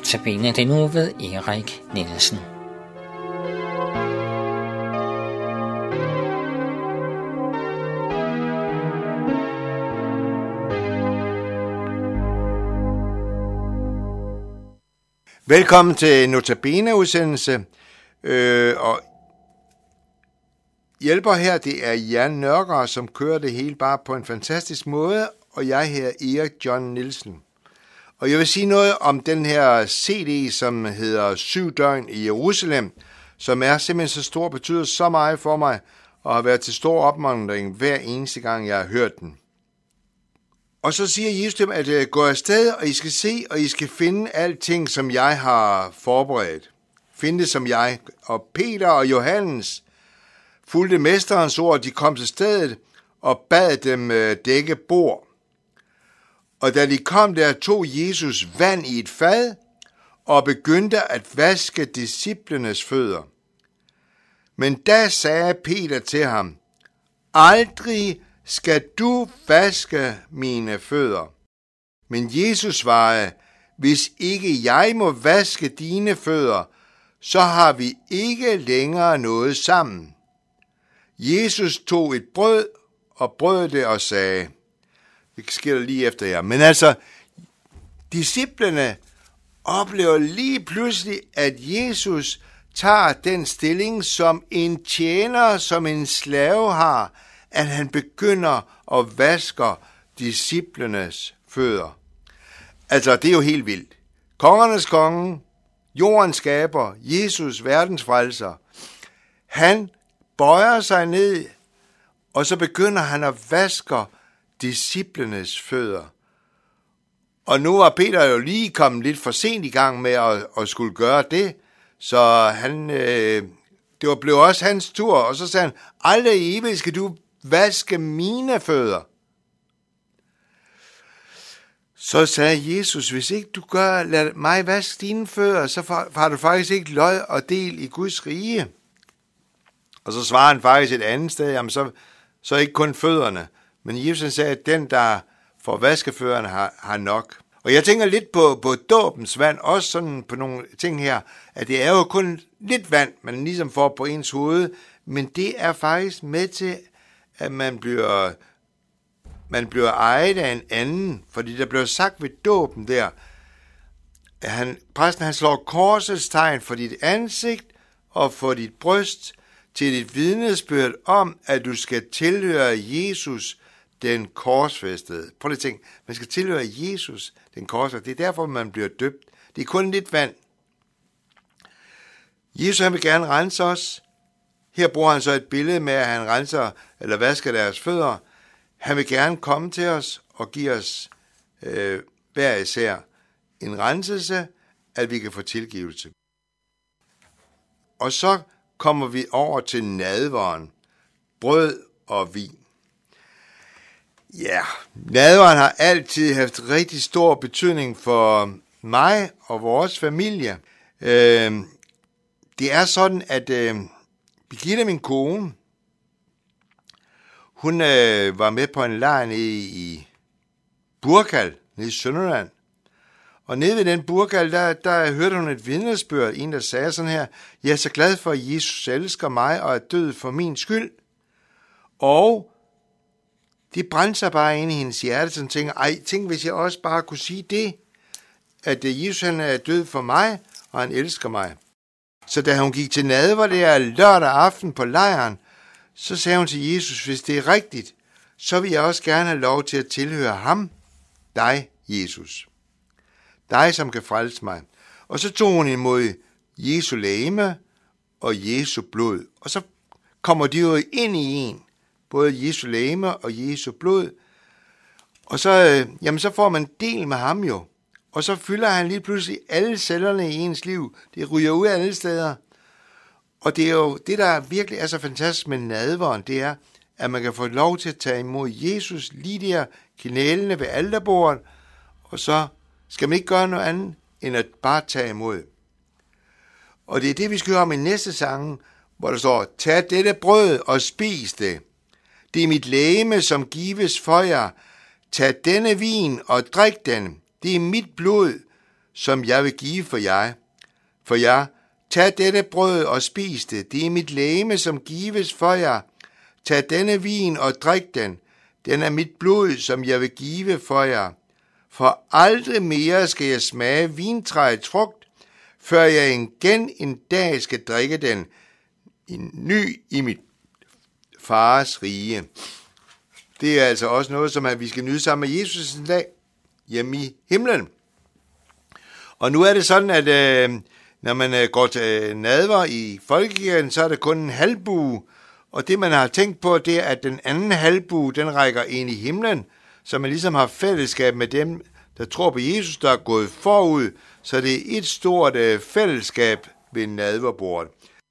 Notabene det nu ved Erik Nielsen. Velkommen til Notabene-udsendelse. Øh, og hjælper her, det er Jan Nørgaard, som kører det hele bare på en fantastisk måde, og jeg her Erik John Nielsen. Og jeg vil sige noget om den her CD, som hedder Syv døgn i Jerusalem, som er simpelthen så stor, betyder så meget for mig, og har været til stor opmuntring hver eneste gang, jeg har hørt den. Og så siger Jesus dem, at øh, gå afsted, og I skal se, og I skal finde alting, som jeg har forberedt. Finde det som jeg. Og Peter og Johannes fulgte mesterens ord, de kom til stedet og bad dem øh, dække bord. Og da de kom der, tog Jesus vand i et fad og begyndte at vaske disciplenes fødder. Men da sagde Peter til ham, Aldrig skal du vaske mine fødder. Men Jesus svarede, hvis ikke jeg må vaske dine fødder, så har vi ikke længere noget sammen. Jesus tog et brød og brød det og sagde, det sker der lige efter jer. Men altså, disciplene oplever lige pludselig, at Jesus tager den stilling, som en tjener, som en slave har, at han begynder at vaske disciplenes fødder. Altså, det er jo helt vildt. Kongernes konge, jordens skaber, Jesus, verdens frelser, han bøjer sig ned, og så begynder han at vaske disciplenes fødder. Og nu var Peter jo lige kommet lidt for sent i gang med at, at skulle gøre det, så han, øh, det var blev også hans tur, og så sagde han, aldrig evigt skal du vaske mine fødder. Så sagde Jesus, hvis ikke du gør, lad mig vaske dine fødder, så har du faktisk ikke lod og del i Guds rige. Og så svarer han faktisk et andet sted, jamen så, så ikke kun fødderne, men Jesus sagde, at den, der får vaskeføreren har, har nok. Og jeg tænker lidt på, på dåbens vand, også sådan på nogle ting her, at det er jo kun lidt vand, man ligesom får på ens hoved, men det er faktisk med til, at man bliver, man bliver ejet af en anden, fordi der bliver sagt ved dåben der, at han, præsten han slår korsets tegn for dit ansigt og for dit bryst til dit vidnesbyrd om, at du skal tilhøre Jesus, den korsfæstede. Prøv lige at tænke, man skal tilhøre Jesus, den korsfæstede. Det er derfor, man bliver døbt. Det er kun lidt vand. Jesus han vil gerne rense os. Her bruger han så et billede med, at han renser eller vasker deres fødder. Han vil gerne komme til os og give os øh, hver især en renselse, at vi kan få tilgivelse. Og så kommer vi over til nadveren, brød og vin. Ja, nadveren har altid haft rigtig stor betydning for mig og vores familie. Øh, det er sådan, at øh, Birgitte, min kone, hun øh, var med på en lejr nede i Burkal, nede i Sønderland. Og nede ved den burkal, der, der hørte hun et vidnesbyrd, en der sagde sådan her, jeg er så glad for, at Jesus elsker mig og er død for min skyld. Og det brændte sig bare ind i hendes hjerte, så hun tænker, ej, tænk hvis jeg også bare kunne sige det, at øh, Jesus han er død for mig, og han elsker mig. Så da hun gik til nadver der lørdag aften på lejren, så sagde hun til Jesus, hvis det er rigtigt, så vil jeg også gerne have lov til at tilhøre ham, dig, Jesus. Dig, som kan frelse mig. Og så tog hun imod Jesu læme og Jesu blod. Og så kommer de jo ind i en både Jesu læme og Jesu blod. Og så, øh, jamen, så får man del med ham jo. Og så fylder han lige pludselig alle cellerne i ens liv. Det ryger ud af alle steder. Og det er jo det, der virkelig er så fantastisk med nadveren, det er, at man kan få lov til at tage imod Jesus lige der knælende ved alterbordet, og så skal man ikke gøre noget andet, end at bare tage imod. Og det er det, vi skal høre om i næste sang, hvor der står, tag dette brød og spis det. Det er mit læme, som gives for jer. Tag denne vin og drik den. Det er mit blod, som jeg vil give for jer. For jer, tag dette brød og spis det. Det er mit læme, som gives for jer. Tag denne vin og drik den. Den er mit blod, som jeg vil give for jer. For aldrig mere skal jeg smage vintræets frugt, før jeg igen en dag skal drikke den en ny i mit fars rige. Det er altså også noget, som vi skal nyde sammen med Jesus en dag hjemme i himlen. Og nu er det sådan, at øh, når man øh, går til øh, nadver i folkekirken, så er det kun en halvbue, og det man har tænkt på, det er, at den anden halvbue, den rækker ind i himlen, så man ligesom har fællesskab med dem, der tror på Jesus, der er gået forud, så det er et stort øh, fællesskab ved nadverbordet.